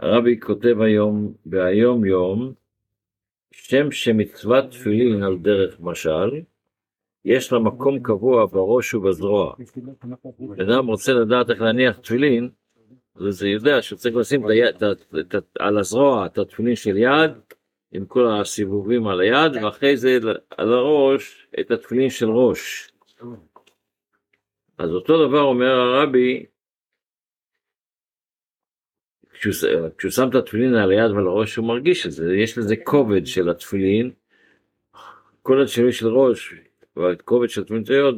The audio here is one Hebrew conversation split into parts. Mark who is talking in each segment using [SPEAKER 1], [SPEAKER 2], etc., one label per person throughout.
[SPEAKER 1] הרבי כותב היום, בהיום יום, שם שמצוות תפילין על דרך משל, יש לה מקום קבוע בראש ובזרוע. אדם רוצה לדעת איך להניח תפילין, אז הוא יודע שהוא צריך לשים על הזרוע את התפילין של יד, עם כל הסיבובים על היד, ואחרי זה על הראש את התפילין של ראש. אז אותו דבר אומר הרבי, כשהוא, כשהוא שם את התפילין על היד ועל הראש הוא מרגיש את זה, יש לזה כובד של התפילין, כל השינוי של ראש והכובד של התפילין היד,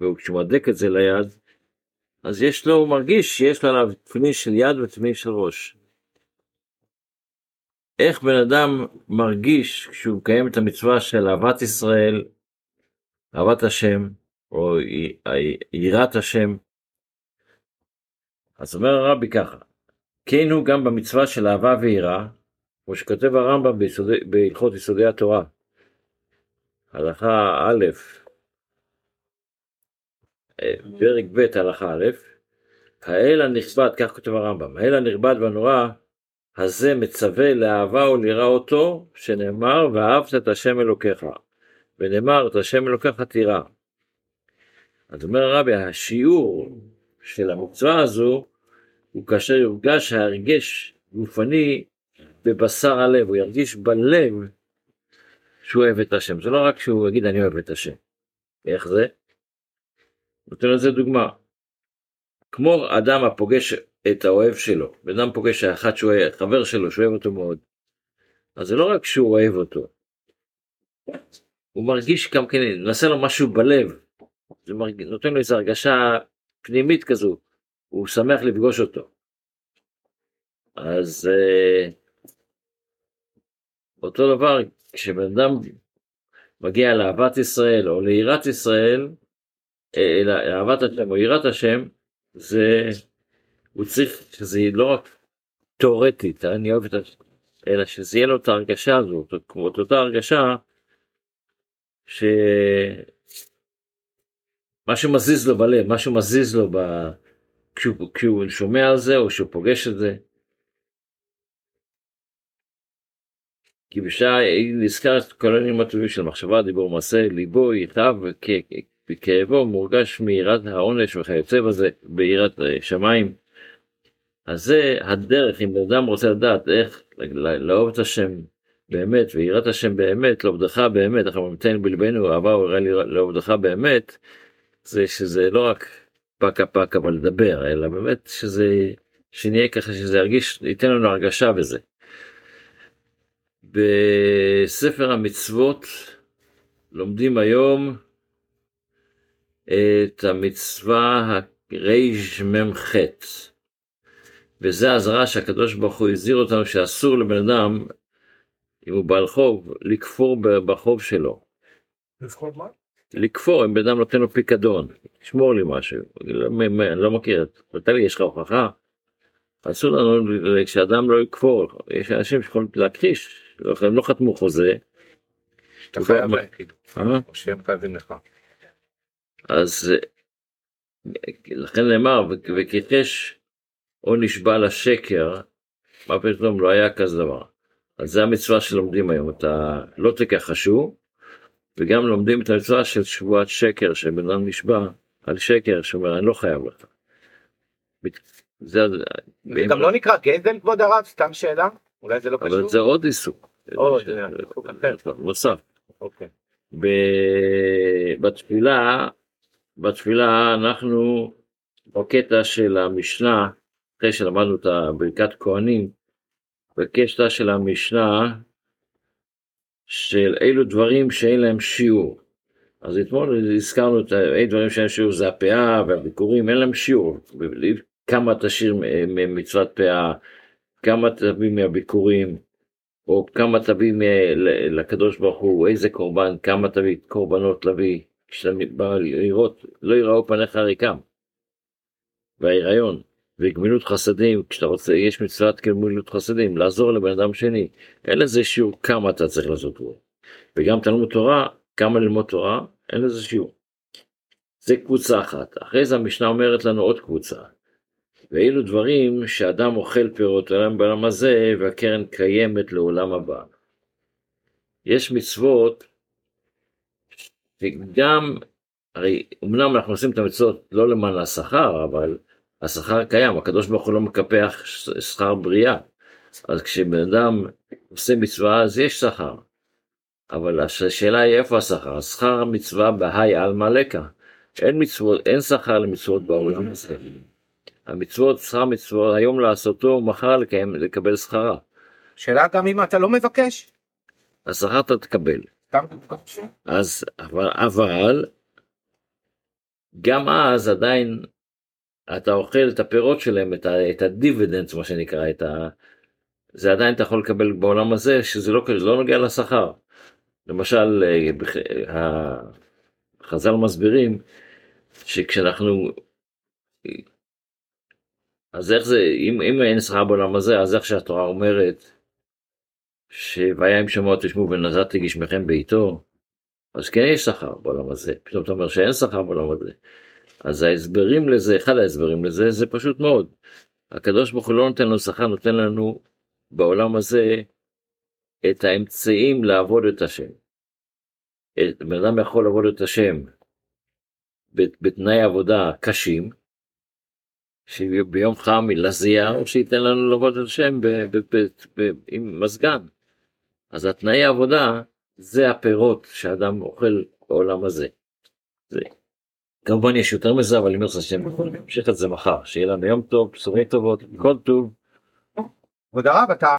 [SPEAKER 1] וכשהוא מדק את זה ליד, אז יש לו, הוא מרגיש שיש לו עליו תפילין של יד ותפילין של ראש. איך בן אדם מרגיש כשהוא מקיים את המצווה של אהבת ישראל, אהבת השם, או יראת השם. אז אומר הרבי ככה, כן הוא גם במצווה של אהבה ויראה, כמו שכותב הרמב"ם בהלכות יסודי התורה. הלכה א', אה, פרק ב' הלכה א', האל הנכבד, כך כותב הרמב"ם, האל הנכבד והנורא הזה מצווה לאהבה וליראה אותו, שנאמר ואהבת את השם אלוקיך, ונאמר את השם אלוקיך תירא. אז אומר הרבי, השיעור של המצווה הזו הוא כאשר יורגש ההרגש גופני בבשר הלב, הוא ירגיש בלב שהוא אוהב את השם, זה לא רק שהוא יגיד אני אוהב את השם. איך זה? נותן לזה דוגמה. כמו אדם הפוגש את האוהב שלו, בן אדם פוגש האחד שהוא חבר שלו, שאוהב אותו מאוד, אז זה לא רק שהוא אוהב אותו, הוא מרגיש גם כן, נעשה לו משהו בלב, זה מרג... נותן לו איזו הרגשה פנימית כזו, הוא שמח לפגוש אותו. אז uh, אותו דבר, כשבן אדם מגיע לאהבת ישראל או ליראת ישראל, אה, לאהבת השם או יראת השם, זה, הוא צריך שזה לא רק תאורטית, אני אוהב את השם, אלא שזה יהיה לו את ההרגשה הזאת, כמו את אותה הרגשה, ש... משהו מזיז לו בלב, משהו מזיז לו ב... כשהוא, כשהוא שומע על זה או שהוא פוגש את זה. כי בשעה נזכר את כל העניינים הטובים של מחשבה, דיבור, מעשה, ליבו, ייטב וכאבו מורגש מיראת העונש וכיוצא בזה, ביראת שמיים. אז זה הדרך, אם אדם רוצה לדעת איך לאהוב את השם באמת, ויראת השם באמת, לעובדך באמת, אנחנו ממתן בלבנו אהבה ויראה לעובדך באמת, זה שזה לא רק פקה פקה ולדבר, אלא באמת שזה, שנהיה ככה שזה ירגיש, ייתן לנו הרגשה בזה. בספר המצוות לומדים היום את המצווה רמ"ח, וזה האזהרה שהקדוש ברוך הוא הזהיר אותנו שאסור לבן אדם, אם הוא בעל חוב, לכפור בחוב שלו.
[SPEAKER 2] לכפור מה?
[SPEAKER 1] לכפור אם בן אדם נותן לו פיקדון, שמור לי משהו, אני לא מכיר, נתן לי יש לך הוכחה? אסור לנו כשאדם לא יכפור, יש אנשים שיכולים להכחיש, הם לא חתמו חוזה.
[SPEAKER 2] חייב אה? או שהם חייבים לך.
[SPEAKER 1] אז לכן נאמר וכיחש או נשבע לשקר, מה פתאום לא היה כזה דבר. אז זה המצווה שלומדים היום, אתה לא תכחשו, וגם לומדים את המצווה של שבועת שקר, שבן אדם נשבע על שקר, שאומר אני לא חייב לך.
[SPEAKER 2] זה, גם לא נקרא גזל כבוד הרב, סתם שאלה? אולי זה לא קשור?
[SPEAKER 1] אבל זה עוד עיסוק.
[SPEAKER 2] עוד,
[SPEAKER 1] נוסף.
[SPEAKER 2] אוקיי.
[SPEAKER 1] בתפילה, בתפילה אנחנו בקטע של המשנה, אחרי שלמדנו את ברכת כהנים, בקטע של המשנה של אילו דברים שאין להם שיעור. אז אתמול הזכרנו את הדברים שאין שיעור זה הפאה והביקורים, אין להם שיעור. כמה תשאיר ממצוות פאה, כמה תביא מהביקורים, או כמה תביא לקדוש ברוך הוא, איזה קורבן, כמה תביא קורבנות להביא, כשאתה בא לראות, לא יראו פניך ריקם. וההיריון, וגמילות חסדים, כשאתה רוצה, יש מצוות גמילות חסדים, לעזור לבן אדם שני, אין לזה שיעור כמה אתה צריך לעשות בו. וגם תלמוד תורה, כמה ללמוד תורה, אין לזה שיעור. זה קבוצה אחת. אחרי זה המשנה אומרת לנו עוד קבוצה. ואילו דברים שאדם אוכל פירות העולם בעולם הזה והקרן קיימת לעולם הבא. יש מצוות וגם, הרי אמנם אנחנו עושים את המצוות לא למען השכר, אבל השכר קיים, הקדוש ברוך הוא לא מקפח שכר בריאה. אז כשבן אדם עושה מצווה אז יש שכר. אבל השאלה היא איפה השכר? שכר המצווה בהאי עלמא לקה. אין מצוות, אין שכר למצוות בעולם הזה. המצוות, שכר מצוות, היום לעשותו, מחר לקיים, לקבל שכרה.
[SPEAKER 2] שאלה גם אם אתה לא מבקש.
[SPEAKER 1] השכר אתה תקבל. אז אבל, אבל גם אז עדיין אתה אוכל את הפירות שלהם, את, ה, את הדיבידנד, מה שנקרא, את ה... זה עדיין אתה יכול לקבל בעולם הזה, שזה לא, לא נוגע לשכר. למשל, אה, חז"ל מסבירים שכשאנחנו, אז איך זה, אם, אם אין שכר בעולם הזה, אז איך שהתורה אומרת, שוהיה אם שמוע תשמעו ונזעתי גשמכם בעיתו, אז כן יש שכר בעולם הזה, פתאום אתה אומר שאין שכר בעולם הזה. אז ההסברים לזה, אחד ההסברים לזה, זה פשוט מאוד. הקדוש ברוך הוא לא נותן לנו שכר, נותן לנו בעולם הזה את האמצעים לעבוד את השם. בן אדם יכול לעבוד את השם בתנאי עבודה קשים, שביום חם ילזיע, או שייתן לנו לעבוד את השם עם מזגן. אז התנאי העבודה זה הפירות שאדם אוכל בעולם הזה. זה. כמובן יש יותר מזה אבל אני אומר לך שנמשיך את זה מחר שיהיה לנו יום טוב בשורות טובות כל טוב.
[SPEAKER 2] כבוד הרב אתה